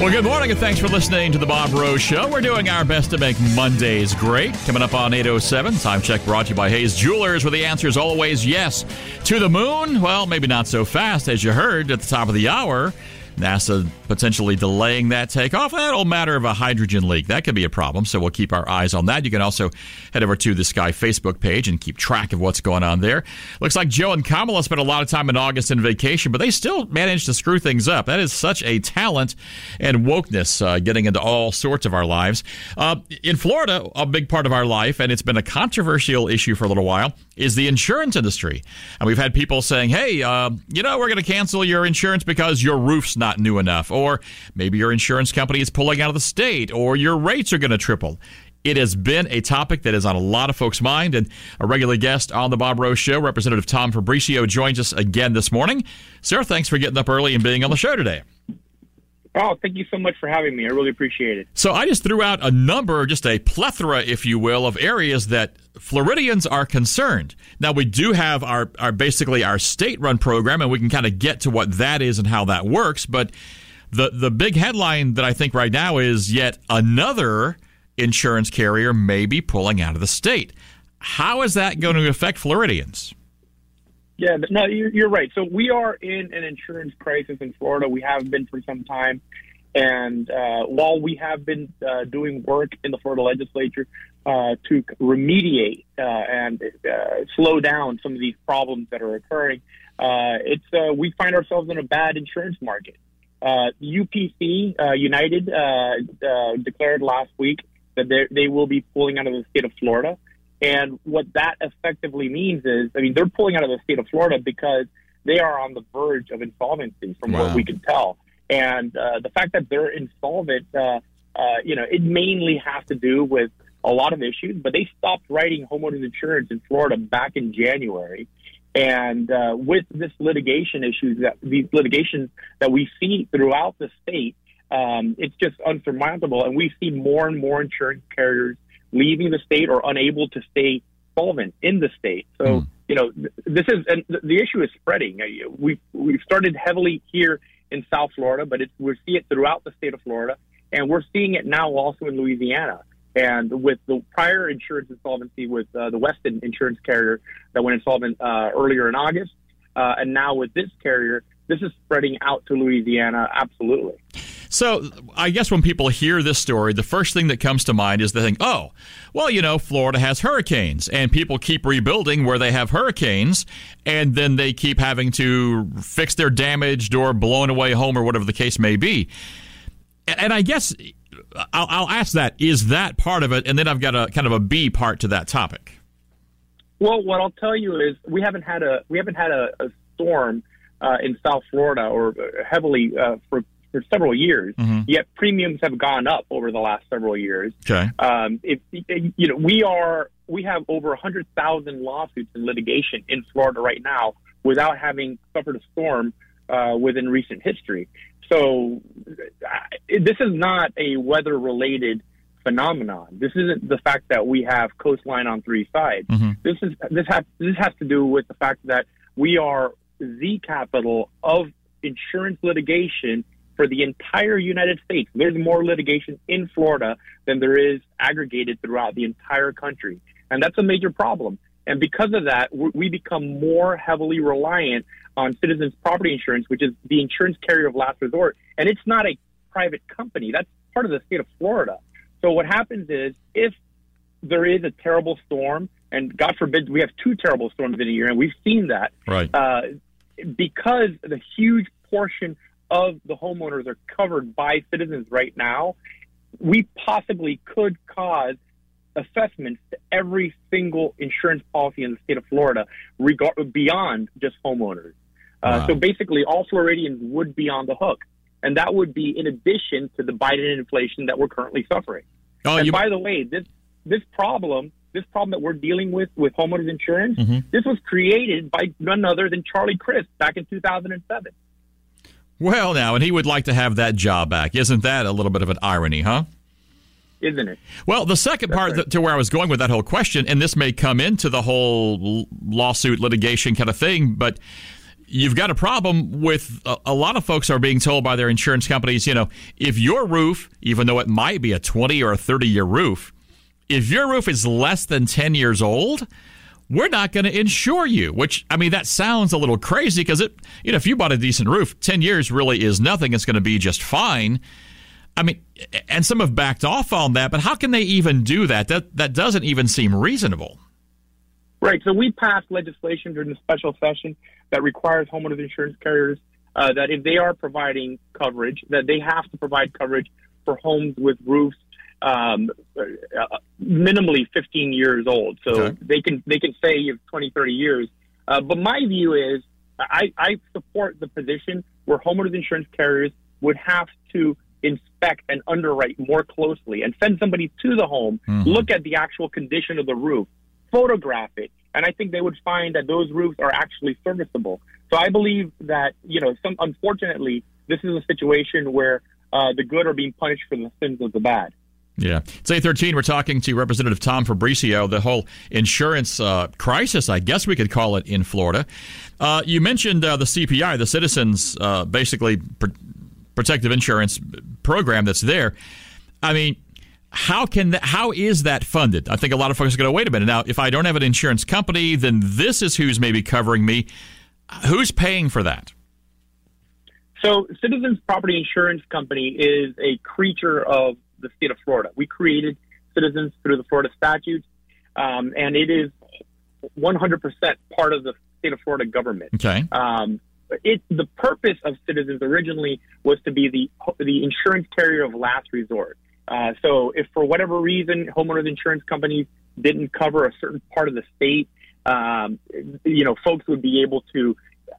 Well, good morning, and thanks for listening to the Bob Rose Show. We're doing our best to make Mondays great. Coming up on 807, time check brought to you by Hayes Jewelers, where the answer is always yes. To the moon? Well, maybe not so fast, as you heard at the top of the hour. NASA potentially delaying that takeoff. That old matter of a hydrogen leak. That could be a problem, so we'll keep our eyes on that. You can also head over to the Sky Facebook page and keep track of what's going on there. Looks like Joe and Kamala spent a lot of time in August in vacation, but they still managed to screw things up. That is such a talent and wokeness uh, getting into all sorts of our lives. Uh, in Florida, a big part of our life, and it's been a controversial issue for a little while, is the insurance industry. And we've had people saying, hey, uh, you know, we're going to cancel your insurance because your roof's not new enough, or maybe your insurance company is pulling out of the state, or your rates are going to triple. It has been a topic that is on a lot of folks' mind, and a regular guest on the Bob Rose Show, Representative Tom Fabricio, joins us again this morning. Sir, thanks for getting up early and being on the show today. Oh, thank you so much for having me. I really appreciate it. So I just threw out a number, just a plethora, if you will, of areas that Floridians are concerned. Now we do have our, our basically our state-run program, and we can kind of get to what that is and how that works. But the the big headline that I think right now is yet another insurance carrier may be pulling out of the state. How is that going to affect Floridians? Yeah, no, you're right. So we are in an insurance crisis in Florida. We have been for some time. And uh, while we have been uh, doing work in the Florida legislature uh, to remediate uh, and uh, slow down some of these problems that are occurring, uh, it's we find ourselves in a bad insurance market. Uh UPC uh United uh uh declared last week that they they will be pulling out of the state of Florida. And what that effectively means is, I mean, they're pulling out of the state of Florida because they are on the verge of insolvency, from wow. what we can tell. And uh, the fact that they're insolvent, uh, uh, you know, it mainly has to do with a lot of issues. But they stopped writing homeowners insurance in Florida back in January. And uh, with this litigation issues that these litigations that we see throughout the state, um, it's just unsurmountable. And we see more and more insurance carriers leaving the state or unable to stay solvent in the state. So, mm. you know, this is, and the issue is spreading. Uh, we've, we've started heavily here in South Florida, but it's, we see it throughout the state of Florida. And we're seeing it now also in Louisiana. And with the prior insurance insolvency with uh, the Weston insurance carrier that went insolvent uh, earlier in August, uh, and now with this carrier, this is spreading out to Louisiana absolutely. So I guess when people hear this story, the first thing that comes to mind is they think, oh, well, you know, Florida has hurricanes, and people keep rebuilding where they have hurricanes, and then they keep having to fix their damaged or blown away home or whatever the case may be. And I guess I'll, I'll ask that: is that part of it? And then I've got a kind of a B part to that topic. Well, what I'll tell you is we haven't had a we haven't had a, a storm uh, in South Florida or heavily uh, for for several years. Mm-hmm. Yet premiums have gone up over the last several years. Okay. Um, if you know, we are we have over hundred thousand lawsuits in litigation in Florida right now without having suffered a storm uh, within recent history. So uh, this is not a weather related phenomenon. This isn't the fact that we have coastline on three sides. Mm-hmm. This is this has this has to do with the fact that we are the capital of insurance litigation for the entire United States. There's more litigation in Florida than there is aggregated throughout the entire country. And that's a major problem. And because of that, we become more heavily reliant on citizens' property insurance, which is the insurance carrier of last resort. And it's not a private company. That's part of the state of Florida. So what happens is if there is a terrible storm, and God forbid we have two terrible storms in a year, and we've seen that. Right. Uh, because the huge portion of the homeowners are covered by citizens right now, we possibly could cause assessments to every single insurance policy in the state of Florida, regard beyond just homeowners. Uh, Wow. So basically, all Floridians would be on the hook, and that would be in addition to the Biden inflation that we're currently suffering. Oh, and you, by the way, this this problem, this problem that we're dealing with with homeowners insurance, Mm-hmm. this was created by none other than Charlie Crist back in 2007. Well, now, and he would like to have that job back. Isn't that a little bit of an irony, huh? Isn't it? Well, the second part right. to where I was going with that whole question, and this may come into the whole lawsuit litigation kind of thing, but you've got a problem with a, a lot of folks are being told by their insurance companies, you know, if your roof, even though it might be a 20 or a 30 year roof, if your roof is less than 10 years old, we're not going to insure you, which, I mean, that sounds a little crazy because it, you know, if you bought a decent roof, 10 years really is nothing. It's going to be just fine. I mean, and some have backed off on that, but how can they even do that? That that doesn't even seem reasonable. Right. So we passed legislation during the special session that requires homeowners insurance carriers uh, that if they are providing coverage, that they have to provide coverage for homes with roofs um, uh, minimally 15 years old. So Okay. they can they can say you have 20, 30 years. Uh, but my view is I, I support the position where homeowners insurance carriers would have to inspect and underwrite more closely and send somebody to the home, look at the actual condition of the roof, photograph it, and I think they would find that those roofs are actually serviceable. So I believe that you know, some unfortunately, this is a situation where uh, the good are being punished for the sins of the bad. Yeah. It's 813. We're talking to Representative Tom Fabricio, the whole insurance uh, crisis, I guess we could call it, in Florida. Uh, you mentioned uh, the CPI, the Citizens uh, basically pr- Protective Insurance program that's there. I mean, how can that, how is that funded? I think a lot of folks are going to wait a minute. Now, if I don't have an insurance company, then this is who's maybe covering me. Who's paying for that? So, Citizens Property Insurance Company is a creature of the state of Florida. We created Citizens through the Florida statutes, um, and it is 100% part of the state of Florida government. Okay. Um, it the purpose of Citizens originally was to be the the insurance carrier of last resort. Uh, so, if for whatever reason homeowners insurance companies didn't cover a certain part of the state, um, you know, folks would be able to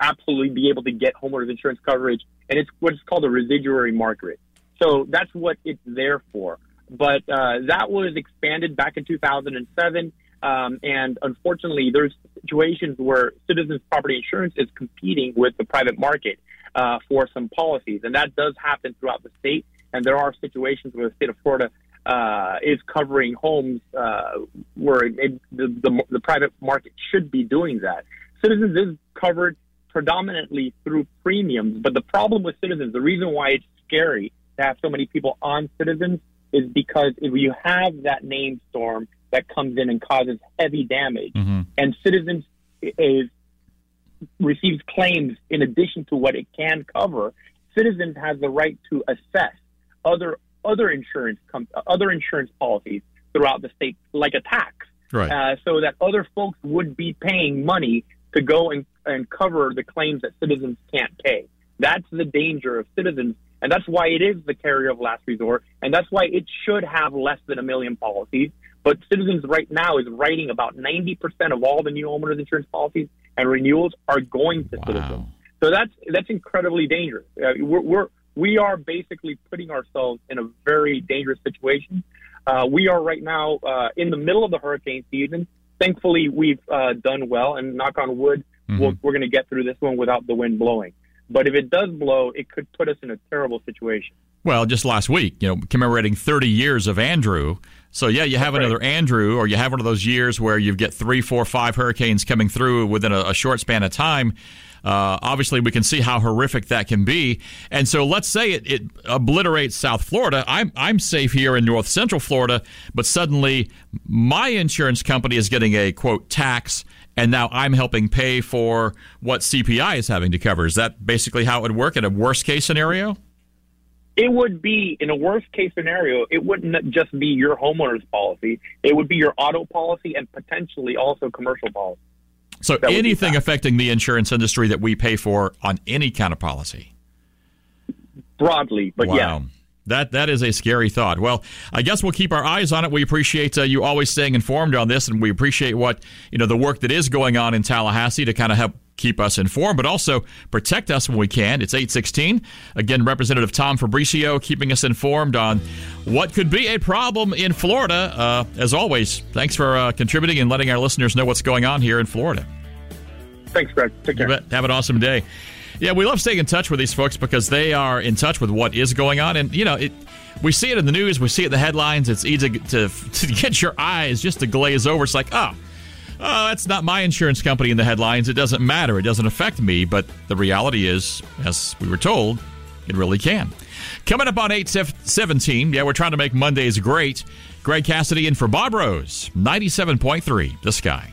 absolutely be able to get homeowners insurance coverage, and it's what's called a residuary market. So that's what it's there for. But uh, that was expanded back in 2007, um, and unfortunately, there's situations where Citizens Property Insurance is competing with the private market uh, for some policies, and that does happen throughout the state. And there are situations where the state of Florida uh, is covering homes uh, where it, the, the the private market should be doing that. Citizens is covered predominantly through premiums, but the problem with Citizens, the reason why it's scary to have so many people on Citizens is because if you have that name storm that comes in and causes heavy damage, and Citizens is receives claims in addition to what it can cover, Citizens has the right to assess other other insurance com- other insurance policies throughout the state, like a tax, Right. uh, so that other folks would be paying money to go and, and cover the claims that citizens can't pay. That's the danger of citizens, and that's why it is the carrier of last resort, and that's why it should have less than a million policies. But Citizens right now is writing about 90% of all the new homeowners insurance policies and renewals are going to Citizens. So that's that's incredibly dangerous. Uh, we're, we're we are basically putting ourselves in a very dangerous situation. Uh, we are right now uh, in the middle of the hurricane season. Thankfully, we've uh, done well, and knock on wood, we we are going to get through this one without the wind blowing. But if it does blow, it could put us in a terrible situation. Well, just last week, you know, commemorating 30 years of Andrew. So yeah, you have That's another right. Andrew, or you have one of those years where you get three, four, five hurricanes coming through within a, a short span of time. Uh, obviously, we can see how horrific that can be. And so, let's say it, it, obliterates South Florida. I'm I'm safe here in North Central Florida, but suddenly my insurance company is getting a quote tax, and now I'm helping pay for what CPI is having to cover. Is that basically how it would work in a worst case scenario? It would be in a worst case scenario. It wouldn't just be your homeowner's policy. It would be your auto policy and potentially also commercial policy. So anything affecting the insurance industry that we pay for on any kind of policy. Broadly, but wow. yeah. That that is a scary thought. Well, I guess we'll keep our eyes on it. We appreciate uh, you always staying informed on this, and we appreciate what you know the work that is going on in Tallahassee to kind of help keep us informed, but also protect us when we can. It's 816. Again, Representative Tom Fabricio keeping us informed on what could be a problem in Florida. Uh, as always, thanks for uh, contributing and letting our listeners know what's going on here in Florida. Thanks, Greg. Take care. Have an awesome day. Yeah, we love staying in touch with these folks because they are in touch with what is going on. And, you know, it, we see it in the news, we see it in the headlines. It's easy to, to get your eyes just to glaze over. It's like, oh, oh, that's not my insurance company in the headlines. It doesn't matter. It doesn't affect me. But the reality is, as we were told, it really can. Coming up on 817, yeah, we're trying to make Mondays great. Greg Cassidy in for Bob Rose, 97.3, The Sky.